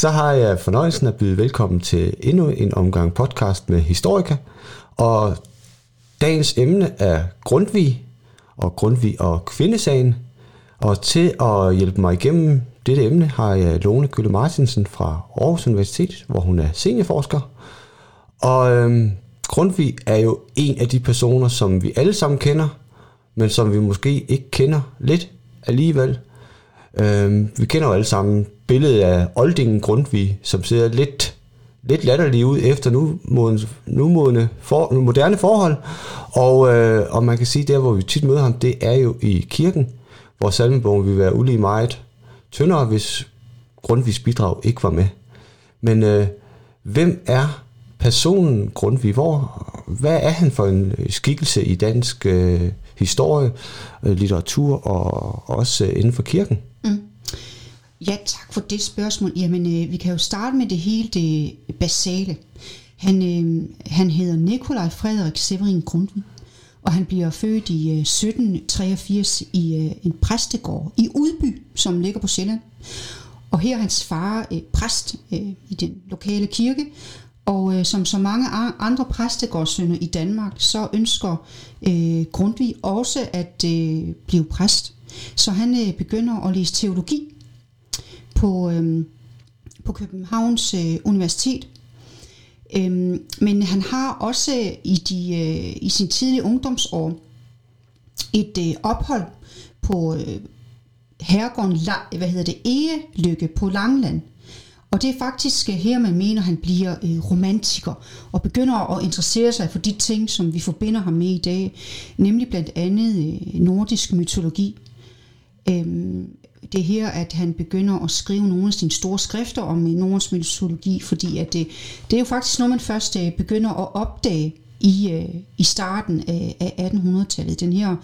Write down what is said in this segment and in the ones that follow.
så har jeg fornøjelsen at byde velkommen til endnu en omgang podcast med Historika. Og dagens emne er Grundtvig og Grundtvig og kvindesagen. Og til at hjælpe mig igennem dette emne har jeg Lone Kølle Martinsen fra Aarhus Universitet, hvor hun er seniorforsker. Og øhm, Grundtvig er jo en af de personer, som vi alle sammen kender, men som vi måske ikke kender lidt alligevel. Øh, vi kender jo alle sammen billedet af Oldingen Grundtvig, som ser lidt, lidt latterlig ud efter nu, nu, modne for, moderne forhold. Og, øh, og man kan sige, der hvor vi tit møder ham, det er jo i kirken, hvor salmebogen ville være ulige meget tyndere, hvis Grundtvigs bidrag ikke var med. Men øh, hvem er personen Grundtvig? Hvor, hvad er han for en skikkelse i dansk øh, historie, øh, litteratur og også øh, inden for kirken? Mm. Ja, tak for det spørgsmål. Jamen, øh, vi kan jo starte med det hele det basale. Han, øh, han hedder Nikolaj Frederik Severin Grundtvig, og han bliver født i øh, 1783 i øh, en præstegård i Udby, som ligger på Sjælland. Og her er hans far øh, præst øh, i den lokale kirke, og øh, som så mange andre præstegårdssønner i Danmark, så ønsker øh, Grundtvig også at øh, blive præst. Så han øh, begynder at læse teologi på, øh, på Københavns øh, Universitet. Øh, men han har også øh, i, de, øh, i sin tidlige ungdomsår et øh, ophold på øh, herregården, hvad hedder det, Egelykke på Langland. Og det er faktisk øh, her, man mener, han bliver øh, romantiker og begynder at interessere sig for de ting, som vi forbinder ham med i dag, nemlig blandt andet øh, nordisk mytologi. Øhm, det er her, at han begynder at skrive nogle af sine store skrifter om øh, nordisk Nordens mytologi, fordi at det, det er jo faktisk noget, man først begynder at opdage i, øh, i starten af, af 1800-tallet. Den her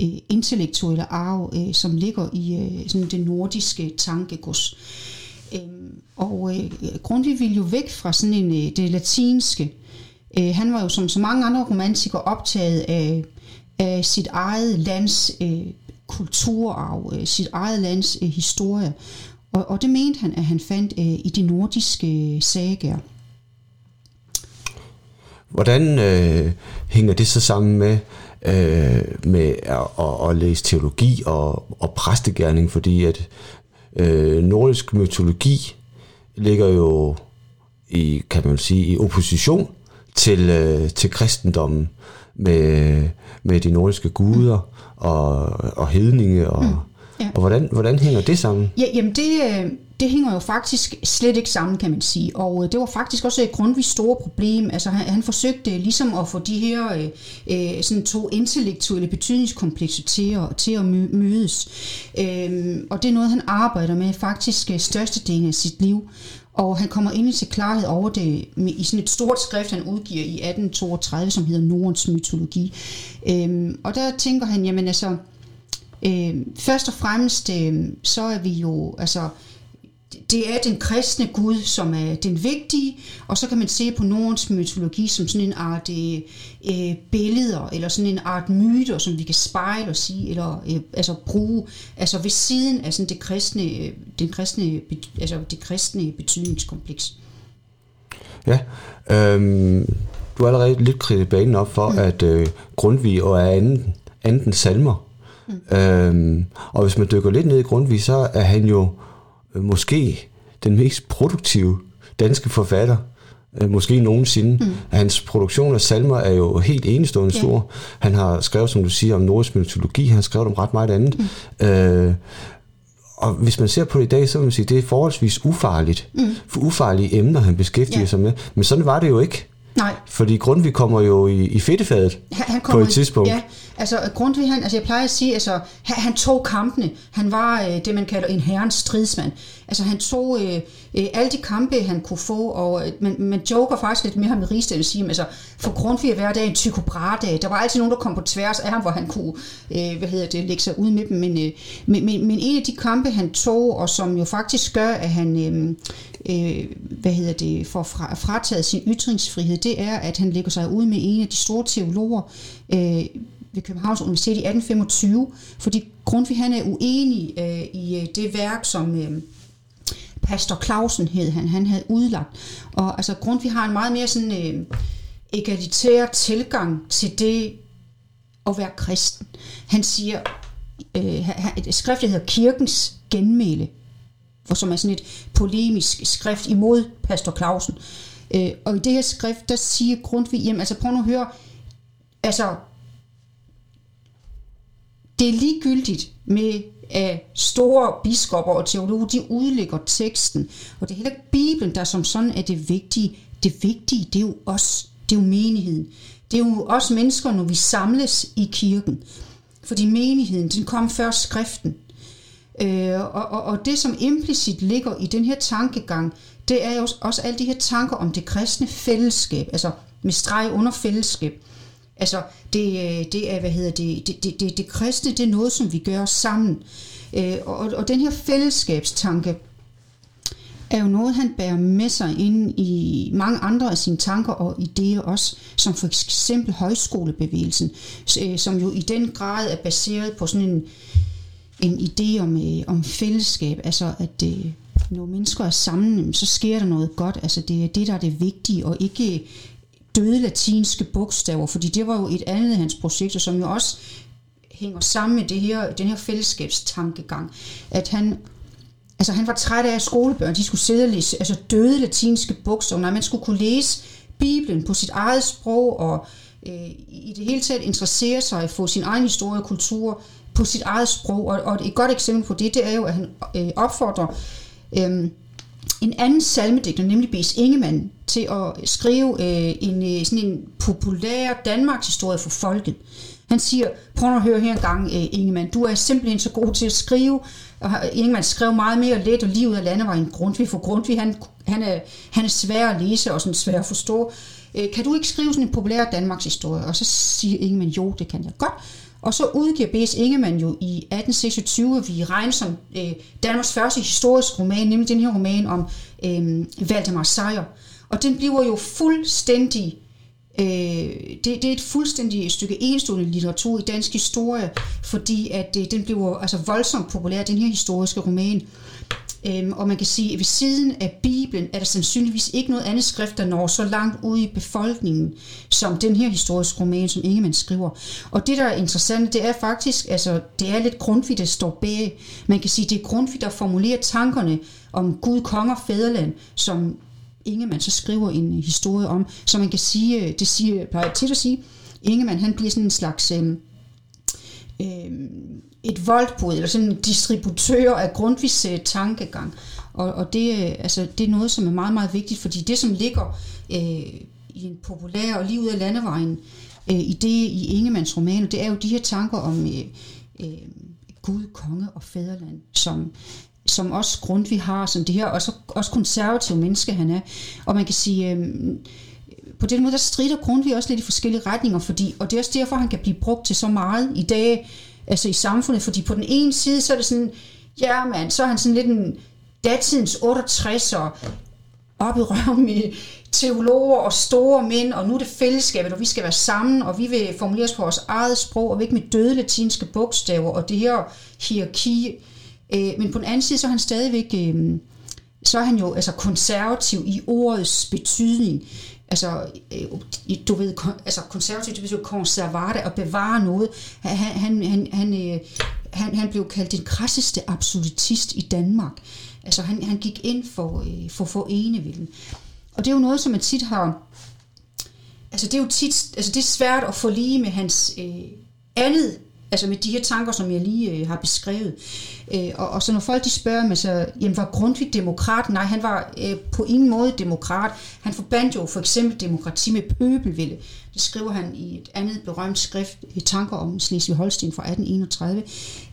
øh, intellektuelle arv, øh, som ligger i øh, sådan det nordiske tankegods. Øhm, og øh, Grundtvig ville jo væk fra sådan en, øh, det latinske. Øh, han var jo som så mange andre romantikere optaget af, af sit eget lands øh, kulturarv, øh, sit eget lands øh, historie. Og, og det mente han, at han fandt øh, i de nordiske øh, sagaer. Hvordan øh, hænger det så sammen med, øh, med at, at, at læse teologi og, og præstegærning? Fordi at øh, nordisk mytologi ligger jo i, kan man sige, i opposition til, øh, til kristendommen med, med de nordiske guder og, og hedninge og, mm. ja. og hvordan, hvordan hænger det sammen? Ja, jamen det, øh, det hænger jo faktisk slet ikke sammen, kan man sige. Og øh, det var faktisk også øh, et grundvist store problem. Altså han, han forsøgte øh, ligesom at få de her øh, øh, sådan to intellektuelle betydningskomplekser til at, til at mødes. Øh, og det er noget, han arbejder med faktisk størstedelen af sit liv. Og han kommer ind til klarhed over det i sådan et stort skrift, han udgiver i 1832, som hedder Nordens mytologi. Øhm, og der tænker han, jamen altså, øh, først og fremmest, øh, så er vi jo, altså, det er den kristne Gud, som er den vigtige, og så kan man se på Nordens mytologi som sådan en art øh, billeder, eller sådan en art myter, som vi kan spejle og sige, eller øh, altså bruge, altså ved siden af sådan det kristne, øh, den kristne, altså det kristne betydningskompleks. Ja, øhm, du har allerede lidt kridtet banen op for, mm. at øh, Grundtvig og er anden, anden salmer. Mm. Øhm, og hvis man dykker lidt ned i Grundtvig, så er han jo øh, måske den mest produktive danske forfatter, øh, måske nogensinde. Mm. Hans produktion af salmer er jo helt enestående yeah. stor. Han har skrevet, som du siger, om nordisk mytologi, han har skrevet om ret meget andet. Mm. Øh, og hvis man ser på det i dag, så vil man sige, at det er forholdsvis ufarligt. Mm. For ufarlige emner, han beskæftiger yeah. sig med. Men sådan var det jo ikke. Nej. Fordi Grundtvig kommer jo i, i fedtefadet han kommer, på et tidspunkt. Ja, altså Grundtvig, han, altså jeg plejer at sige, altså han, han tog kampene. Han var øh, det, man kalder en herrens stridsmand. Altså han tog øh, øh, alle de kampe, han kunne få, og øh, man, man joker faktisk lidt med ham i Rigsdagen og siger, altså for Grundtvig hver dag en tykobradag. Der var altid nogen, der kom på tværs af ham, hvor han kunne, øh, hvad hedder det, lægge sig ud med dem. Men, øh, men, men, men en af de kampe, han tog, og som jo faktisk gør, at han, øh, øh, hvad hedder det, får fra, frataget sin ytringsfrihed, det er, at han lægger sig ud med en af de store teologer, øh, ved Københavns Universitet i 1825, fordi Grundtvig han er uenig øh, i øh, det værk, som øh, Pastor Clausen hed han, han havde udlagt. Og altså Grundtvig har en meget mere sådan øh, egalitær tilgang til det at være kristen. Han siger, øh, et skrift, der hedder Kirkens genmæle, som er sådan et polemisk skrift imod Pastor Clausen. Øh, og i det her skrift, der siger Grundtvig, jamen altså prøv nu at høre, altså det er ligegyldigt med at store biskopper og teologer, de udlægger teksten. Og det er heller ikke Bibelen, der som sådan er det vigtige. Det vigtige, det er jo os. Det er jo menigheden. Det er jo os mennesker, når vi samles i kirken. Fordi menigheden, den kom før skriften. Øh, og, og, og det, som implicit ligger i den her tankegang, det er jo også alle de her tanker om det kristne fællesskab, altså med streg under fællesskab. Altså, det, øh, det er, hvad hedder det, det, det, det, det kristne, det er noget, som vi gør sammen. Øh, og, og den her fællesskabstanke er jo noget, han bærer med sig ind i mange andre af sine tanker og idéer også, som for eksempel højskolebevægelsen, øh, som jo i den grad er baseret på sådan en, en idé om, øh, om fællesskab, altså at det, når mennesker er sammen, så sker der noget godt. Altså det er det, der er det vigtige, og ikke døde latinske bogstaver, fordi det var jo et andet af hans projekter, som jo også hænger sammen med det her, den her fællesskabstankegang, at han Altså han var træt af, at skolebørn de skulle sidde og læse altså døde latinske bogstaver, når man skulle kunne læse Bibelen på sit eget sprog, og øh, i det hele taget interessere sig for sin egen historie og kultur på sit eget sprog. Og, og et godt eksempel på det, det er jo, at han øh, opfordrer øh, en anden salmedigter, nemlig B.S. Ingemann, til at skrive øh, en, øh, sådan en populær Danmarks historie for folket. Han siger, prøv at høre her en gang, øh, Ingemann, du er simpelthen så god til at skrive, og Ingemann skrev meget mere let og lige ud af landevejen Grundtvig, for Grundtvig, han, han, er, han er svær at læse og sådan svær at forstå. Øh, kan du ikke skrive sådan en populær Danmarks historie? Og så siger Ingemann, jo, det kan jeg godt. Og så udgiver B.S. Ingemann jo i 1826, vi regner som øh, Danmarks første historisk roman, nemlig den her roman om øh, Valdemar Sejr. Og den bliver jo fuldstændig, øh, det, det er et fuldstændig stykke enestående litteratur i dansk historie, fordi at øh, den bliver altså voldsomt populær, den her historiske roman. Øhm, og man kan sige, at ved siden af Bibelen er der sandsynligvis ikke noget andet skrift, der når så langt ud i befolkningen, som den her historiske roman, som Ingemann skriver. Og det, der er interessant, det er faktisk, altså, det er lidt Grundtvig, der står bag. Man kan sige, det er Grundtvig, der formulerer tankerne om Gud, konger, fædreland, som Ingemann så skriver en historie om. Så man kan sige, øh, det siger, plejer til at sige, Ingemann, han bliver sådan en slags... Øh, øh, et voltbud, eller sådan en distributør af Grundtvigs øh, tankegang. Og, og det, øh, altså, det er noget, som er meget, meget vigtigt, fordi det, som ligger øh, i en populær og lige ud af landevejen øh, uh, idé i Ingemanns romaner, det er jo de her tanker om øh, øh, Gud, konge og fædreland, som, som også Grundtvig har, som det her også, også konservative menneske han er. Og man kan sige, øh, på den måde, der strider Grundtvig også lidt i forskellige retninger, fordi, og det er også derfor, han kan blive brugt til så meget i dag, altså i samfundet, fordi på den ene side, så er det sådan, ja mand, så er han sådan lidt en datidens 68'er, op i røven med teologer og store mænd, og nu er det fællesskabet, og vi skal være sammen, og vi vil formulere os på vores eget sprog, og vi ikke med døde latinske bogstaver, og det her hierarki. Øh, men på den anden side, så er han stadigvæk, øh, så er han jo altså konservativ i ordets betydning altså, øh, øh, du ved, altså konservativ, det betyder konservare og bevare noget. Han, han, han, han, øh, han, han blev kaldt den krasseste absolutist i Danmark. Altså han, han gik ind for, øh, for forenevilden. Og det er jo noget, som man tit har, altså det er jo tit, altså det er svært at få lige med hans øh, andet Altså med de her tanker, som jeg lige øh, har beskrevet. Øh, og, og så når folk de spørger mig, så jamen, var Grundtvig demokrat? Nej, han var øh, på ingen måde demokrat. Han forbandt jo for eksempel demokrati med pøbelvælde. Det skriver han i et andet berømt skrift, Tanker om Slesvig-Holsten fra 1831.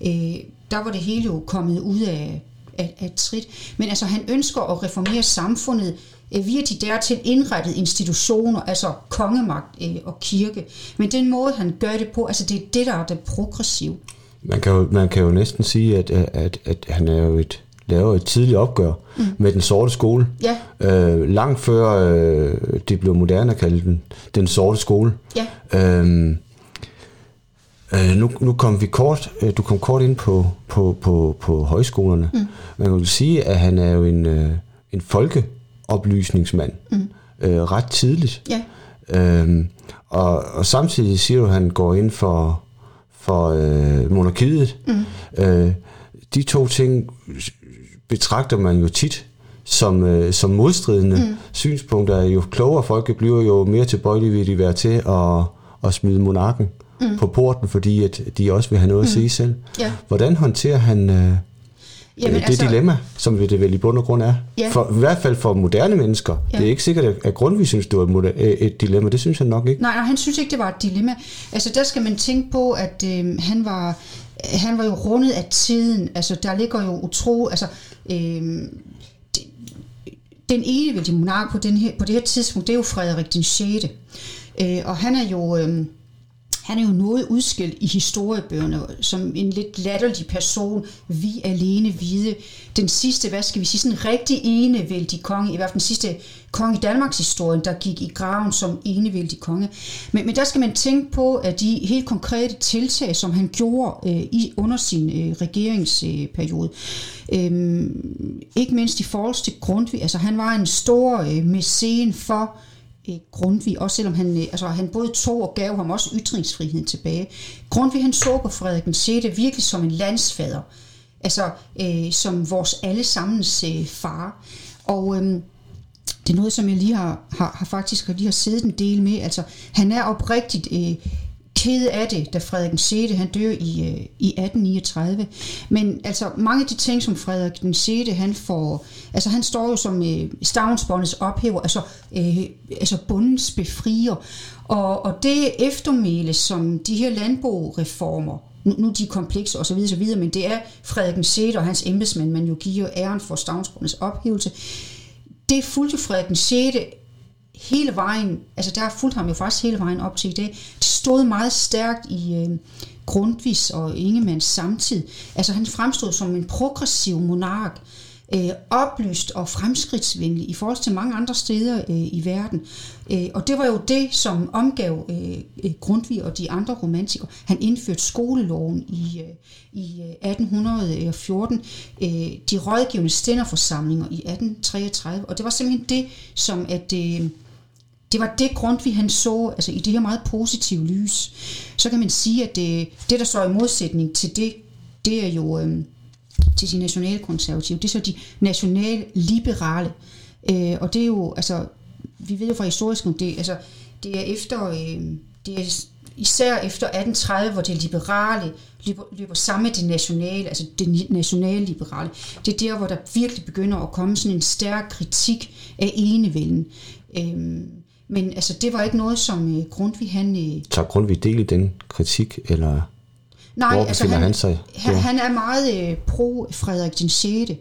Øh, der var det hele jo kommet ud af, af, af trit. Men altså, han ønsker at reformere samfundet Øh, via de dertil indrettede institutioner, altså kongemagt øh, og kirke. Men den måde, han gør det på, altså det er det, der er det progressive. Man kan jo, man kan jo næsten sige, at, at, at han er jo et, laver et tidligt opgør mm. med den sorte skole. Ja. Øh, langt før øh, det blev moderne at kalde den den sorte skole. Ja. Øh, Øh, nu, nu kom vi kort, øh, du kom kort ind på, på, på, på højskolerne. Mm. Man kan jo sige, at han er jo en, øh, en folkeoplysningsmand mm. øh, ret tidligt. Ja. Øhm, og, og samtidig siger du, at han går ind for, for øh, monarkiet. Mm. Øh, de to ting betragter man jo tit som, øh, som modstridende mm. synspunkter. Jo klogere folk bliver, jo mere tilbøjelige vil de være til at, at smide monarken mm. på porten, fordi at de også vil have noget mm. at sige selv. Ja. Hvordan håndterer han øh, Jamen, det altså, dilemma, som det vel i bund og grund er? Ja. For, I hvert fald for moderne mennesker. Ja. Det er ikke sikkert, at Grundtvig synes, det var et, dilemma. Det synes han nok ikke. Nej, nej, han synes ikke, det var et dilemma. Altså, der skal man tænke på, at øh, han var han var jo rundet af tiden. Altså, der ligger jo utro... Altså, øh, det, den enevældige monark på, den her, på det her tidspunkt, det er jo Frederik den 6. Øh, og han er jo... Øh, han er jo noget udskilt i historiebøgerne som en lidt latterlig person. Vi alene hvide. Den sidste, hvad skal vi sige, sådan en rigtig enevældig konge, i hvert fald den sidste konge i Danmarks historie, der gik i graven som enevældig konge. Men, men der skal man tænke på, at de helt konkrete tiltag, som han gjorde øh, i under sin øh, regeringsperiode, øh, ikke mindst i forhold til Grundtvig, altså han var en stor øh, mæcen for øh, Grundtvig, også selvom han, øh, altså, han både tog og gav ham også ytringsfriheden tilbage. Grundtvig han så på Frederik den 6. virkelig som en landsfader, altså øh, som vores allesammens øh, far. Og øh, det er noget, som jeg lige har, har, har faktisk lige har siddet en del med. Altså, han er oprigtigt øh, kede af det, da Frederik den 6. han dør i, øh, i 1839. Men altså mange af de ting, som Frederik den 6. han får, altså han står jo som øh, stavnsbåndets ophæver, altså, øh, altså bundens befrier. Og, og det eftermæle, som de her landboreformer, nu, nu de er komplekse osv., osv., men det er Frederik den 6. og hans embedsmænd, man jo giver æren for stavnsbåndets ophævelse. Det fulgte Frederik den 6 hele vejen, altså der har fulgt ham jo faktisk hele vejen op til i dag, det stod meget stærkt i øh, Grundtvigs og Ingemanns samtid. Altså han fremstod som en progressiv monark, øh, oplyst og fremskridtsvenlig i forhold til mange andre steder øh, i verden. Øh, og det var jo det, som omgav øh, øh Grundtvig og de andre romantikere. Han indførte skoleloven i, øh, i øh, 1814, øh, de rådgivende stænderforsamlinger i 1833, og det var simpelthen det, som at... Øh, det var det Grundtvig han så, altså i det her meget positive lys. Så kan man sige, at det, det der står i modsætning til det, det er jo øh, til de nationale konservative, det er så de nationale liberale. Øh, og det er jo, altså, vi ved jo fra historisk, det, altså, det er efter, øh, det er især efter 1830, hvor det liberale løber, løber sammen med det nationale, altså det nationale liberale. Det er der, hvor der virkelig begynder at komme sådan en stærk kritik af enevælden. Øh, men altså, det var ikke noget, som øh, Grundtvig han... Øh, Tager Grundtvig del i den kritik, eller nej, hvor altså han, han sig? Han, han er meget øh, pro Frederik den 6.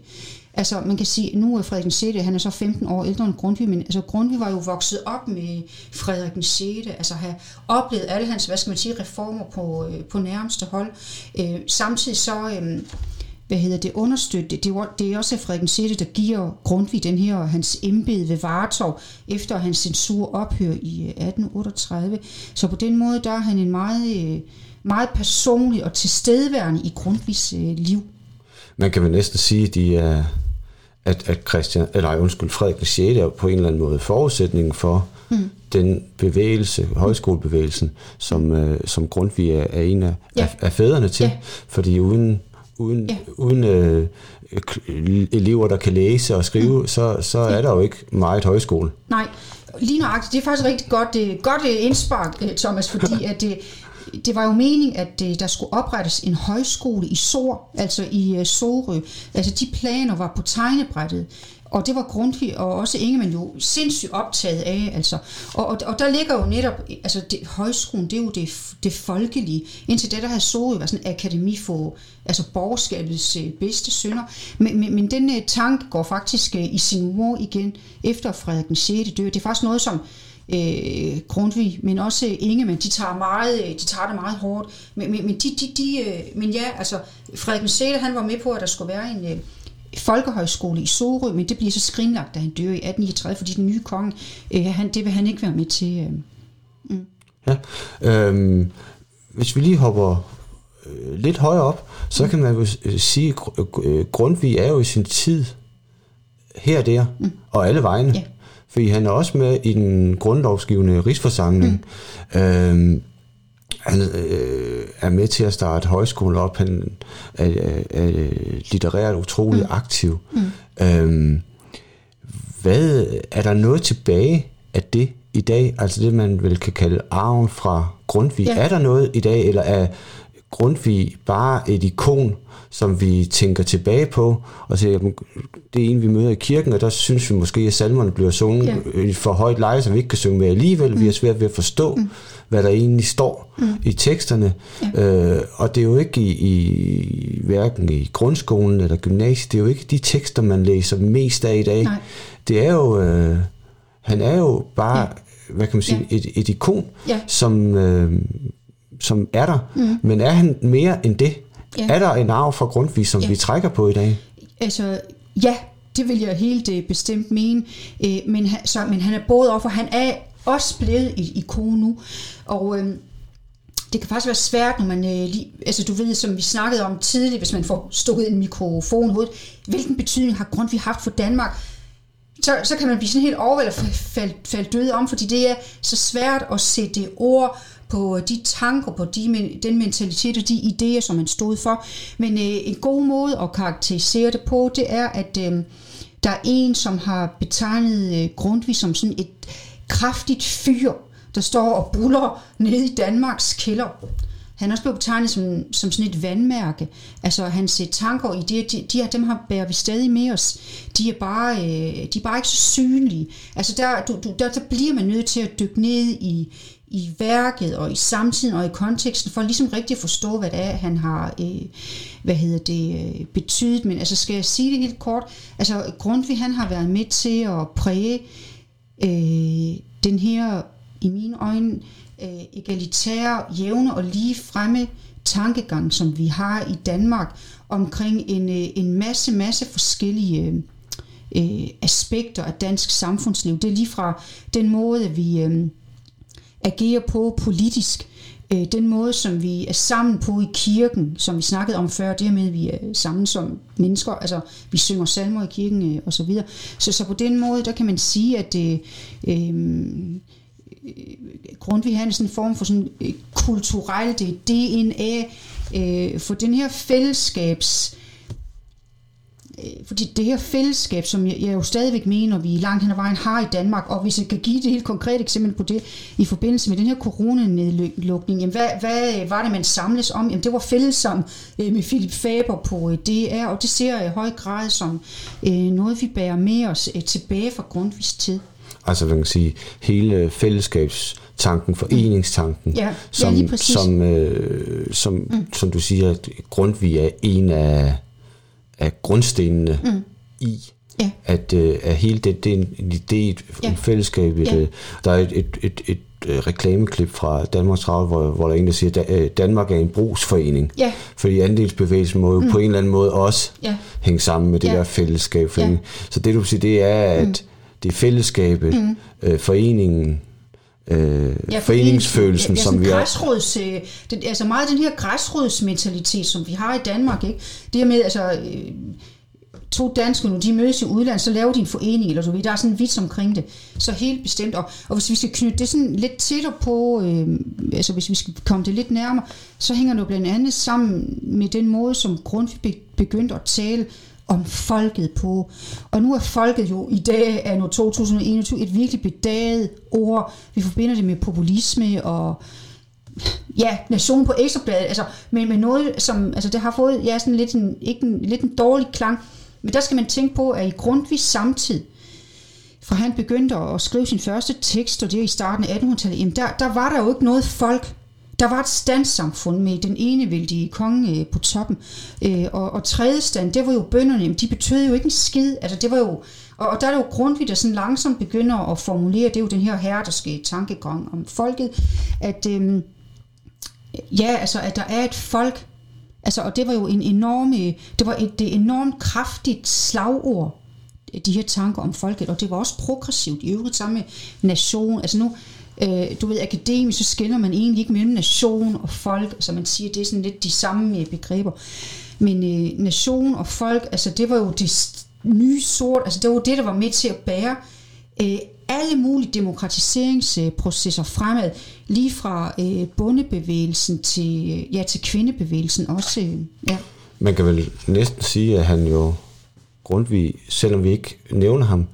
Altså, man kan sige, nu er Frederik den 6., han er så 15 år ældre end Grundtvig, men altså, Grundtvig var jo vokset op med Frederik den 6., altså have oplevet alle hans, hvad skal man sige, reformer på, øh, på nærmeste hold. Øh, samtidig så, øh, hvad hedder det, understøtte det. var, det er også Frederik Sætte, der giver Grundtvig den her, hans embede ved Vartov, efter hans censur ophør i 1838. Øh, Så på den måde, der er han en meget, øh, meget personlig og tilstedeværende i Grundtvigs øh, liv. Man kan vel næsten sige, de er, at, at Christian, eller undskyld, Frederik 6. er på en eller anden måde forudsætningen for mm. den bevægelse, højskolebevægelsen, som, som Grundtvig er, er en af, ja. af, af fædrene til. Ja. Fordi uden uden, ja. uden øh, elever, der kan læse og skrive, mm. så, så er der jo ikke meget højskole. Nej, lige nøjagtigt. Det er faktisk rigtig godt, det, godt øh, indspark, øh, Thomas, fordi at det, det var jo meningen, at øh, der skulle oprettes en højskole i Sor, altså i Sorø. Altså de planer var på tegnebrættet. Og det var Grundtvig og også Ingemann jo sindssygt optaget af. Altså. Og, og, og der ligger jo netop, altså det, højskolen, det er jo det, det folkelige. Indtil det, der havde så var sådan en akademi for altså borgerskabets øh, bedste sønder. Men, men, men den øh, tanke går faktisk øh, i sin mor igen, efter Frederik den 6. dør. Det er faktisk noget, som øh, Grundtvig, men også Ingemann, de tager, meget, øh, de tager det meget hårdt. Men, men, men, de, de, de, øh, men ja, altså Frederik den 6. han var med på, at der skulle være en, øh, folkehøjskole i Sorø, men det bliver så skrinlagt, da han dør i 1839, fordi den nye konge, øh, han, det vil han ikke være med til. Øh. Mm. Ja, øhm, hvis vi lige hopper øh, lidt højere op, så kan man jo øh, sige, at øh, Grundtvig er jo i sin tid her og der, mm. og alle vegne. Ja. Fordi han er også med i den grundlovsgivende rigsforsamling. Mm. Øhm, han øh, er med til at starte højskole op. Han er, er, er litterært utrolig mm. aktiv. Mm. Øhm, hvad er der noget tilbage af det i dag? Altså det, man vel kan kalde arven fra Grundtvig. Ja. Er der noget i dag, eller er Grundtvig bare et ikon, som vi tænker tilbage på, og siger, jamen, det er en, vi møder i kirken, og der synes vi måske, at salmerne bliver sunget Ja. i for højt leje, så vi ikke kan synge med alligevel. Mm. Vi har svært ved at forstå, mm. hvad der egentlig står mm. i teksterne. Ja. Øh, og det er jo ikke i, i hverken i grundskolen eller gymnasiet, det er jo ikke de tekster, man læser mest af i dag. Nej. Det er jo, øh, han er jo bare, ja. hvad kan man sige, ja. et, et ikon, Ja. som, øh, som er der. Mm. Men er han mere end det? Ja. Er der en arv fra Grundtvig, som Ja. vi trækker på i dag? Altså, ja, det vil jeg helt øh, bestemt mene. Øh, men, han, så, men han er både offer, han er også blevet et ikon nu. Og øh, det kan faktisk være svært, når man øh, lige, altså du ved, som vi snakkede om tidligere, hvis man får stukket en mikrofon i hovedet, hvilken betydning har Grundtvig haft for Danmark? så, så kan man blive sådan helt overvældet og falde fald død om, fordi det er så svært at sætte ord på øh, de tanker, på de, den mentalitet og de idéer, som man stod for. Men øh, en god måde at karakterisere det på, det er, at øh, der er en, som har betegnet øh, Grundtvig som sådan et kraftigt fyr, der står og buller nede i Danmarks kælder. Han er også blevet betegnet som, som sådan et vandmærke. Altså hans øh, tanker og idéer, de, de, dem har bærer vi stadig med os. De er bare, øh, de er bare ikke så synlige. Altså der, du, du, der, der bliver man nødt til at dykke ned i, i værket og i samtiden og i konteksten, for ligesom rigtig at forstå, hvad det er, han har øh, hvad hedder det, øh, betydet. Men altså skal jeg sige det helt kort? Altså Grundtvig, han har været med til at præge øh, den her, i mine øjne, øh, egalitære, jævne og lige fremme tankegang, som vi har i Danmark omkring en, øh, en masse, masse forskellige øh, øh, aspekter af dansk samfundsliv. Det er lige fra den måde, vi øh, agerer på politisk, øh, den måde, som vi er sammen på i kirken, som vi snakkede om før, det med, at vi er sammen som mennesker, altså vi synger salmer i kirken øh, og så videre. Så, så på den måde, der kan man sige, at øh, øh, Grundtvig har er sådan en form for sådan øh, kulturelt det DNA øh, for den her fællesskabs øh, fordi det her fællesskab, som jeg, jeg jo stadigvæk mener, vi langt hen ad vejen har i Danmark, og hvis jeg kan give det helt konkret eksempel på det, i forbindelse med den her coronanedlukning, jamen hvad, hvad var det, man samles om? Jamen det var fællessang øh, med Philip Faber på øh, DR, og det ser jeg i høj grad som øh, noget, vi bærer med os øh, tilbage fra Grundtvigs tid. Altså man kan sige, hele fællesskabstanken, foreningstanken, Ja, ja, som, præcis. som, øh, som, mm. som du siger, Grundtvig er en af, af grundstenene mm. i, Ja. at, øh, at hele det, det er en, en idé, et, Ja. fællesskab. Et, Ja. øh, Der er et, et, et, et, et reklameklip fra Danmarks Radio, hvor, hvor der er en, der siger, at øh, Danmark er en brugsforening. Ja. Fordi andelsbevægelsen må jo mm. på en eller anden måde også Ja. hænge sammen med det Ja. der fællesskab. Ja. Så det du siger, det er, at mm. det er fællesskabet, mm. øh, foreningen, øh, ja, foreningsfølelsen, ja, som vi. Græsrods, øh, den, altså meget den her græsrodsmentalitet, som vi har i Danmark, ikke? det her med, altså, øh, to danskere nu, de mødes i udlandet, så laver de en forening, eller du ved, der er sådan en vits omkring det. Så helt bestemt. Og, og hvis vi skal knytte det sådan lidt tættere på, øh, altså hvis vi skal komme det lidt nærmere, så hænger det jo blandt andet sammen med den måde, som Grundtvig be- begyndte at tale om folket på. Og nu er folket jo i dag, er nu 2021, et virkelig bedaget ord. Vi forbinder det med populisme og ja, nation på ekstrabladet, altså, men med noget, som, altså det har fået, ja, sådan lidt en, ikke en, lidt en dårlig klang, men der skal man tænke på, at i Grundtvigs samtid, fra han begyndte at skrive sin første tekst, og det er i starten af 1800-tallet, jamen der, der var der jo ikke noget folk. Der var et standsamfund med den enevældige konge øh, på toppen. Øh, og, og tredje stand, det var jo bønderne, jamen, de betød jo ikke en skid. Altså det var jo, og, og der er det jo Grundtvig, der sådan langsomt begynder at formulere, det er jo den her herderske tankegang om folket, at øh, ja, altså at der er et folk, altså og det var jo en enorme, det var et, det enormt kraftigt slagord, de her tanker om folket, og det var også progressivt i øvrigt samme nation. Altså nu, Øh, du ved, akademisk, så skiller man egentlig ikke mellem nation og folk, så man siger, det er sådan lidt de samme øh, begreber. Men øh, nation og folk, altså det var jo det nye sort, altså det var det, der var med til at bære øh, alle mulige demokratiseringsprocesser fremad, lige fra øh, bondebevægelsen til, øh, ja, til kvindebevægelsen også. Øh, ja. Man kan vel næsten sige, at han jo, Grundtvig, selvom vi ikke nævner ham,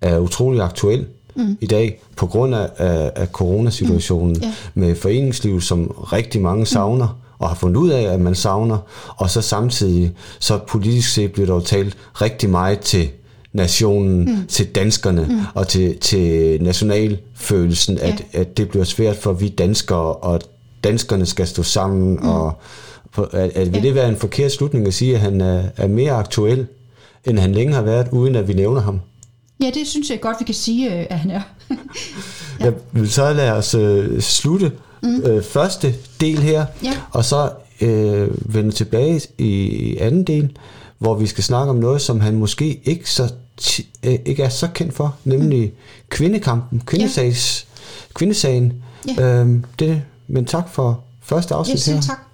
er utrolig aktuel mm. i dag på grund af, af, af coronasituationen mm. yeah. med foreningsliv, som rigtig mange savner. Mm og har fundet ud af, at man savner, og så samtidig, så politisk set bliver der jo talt rigtig meget til nationen, mm. til danskerne mm. og til, til nationalfølelsen, at, ja. at det bliver svært for vi danskere, og danskerne skal stå sammen, mm. og at, at vil ja. det være en forkert slutning at sige, at han er, er mere aktuel, end han længe har været, uden at vi nævner ham? Ja, det synes jeg godt, vi kan sige, øh, at han er. ja. Vil så lade os uh, slutte mm. uh, første del her, ja. og så uh, vende tilbage i anden del, hvor vi skal snakke om noget, som han måske ikke, så, uh, ikke er så kendt for, nemlig mm. kvindekampen, kvindesags, ja. kvindesagen. Ja. Uh, det, men tak for første afsnit ja, her. tak.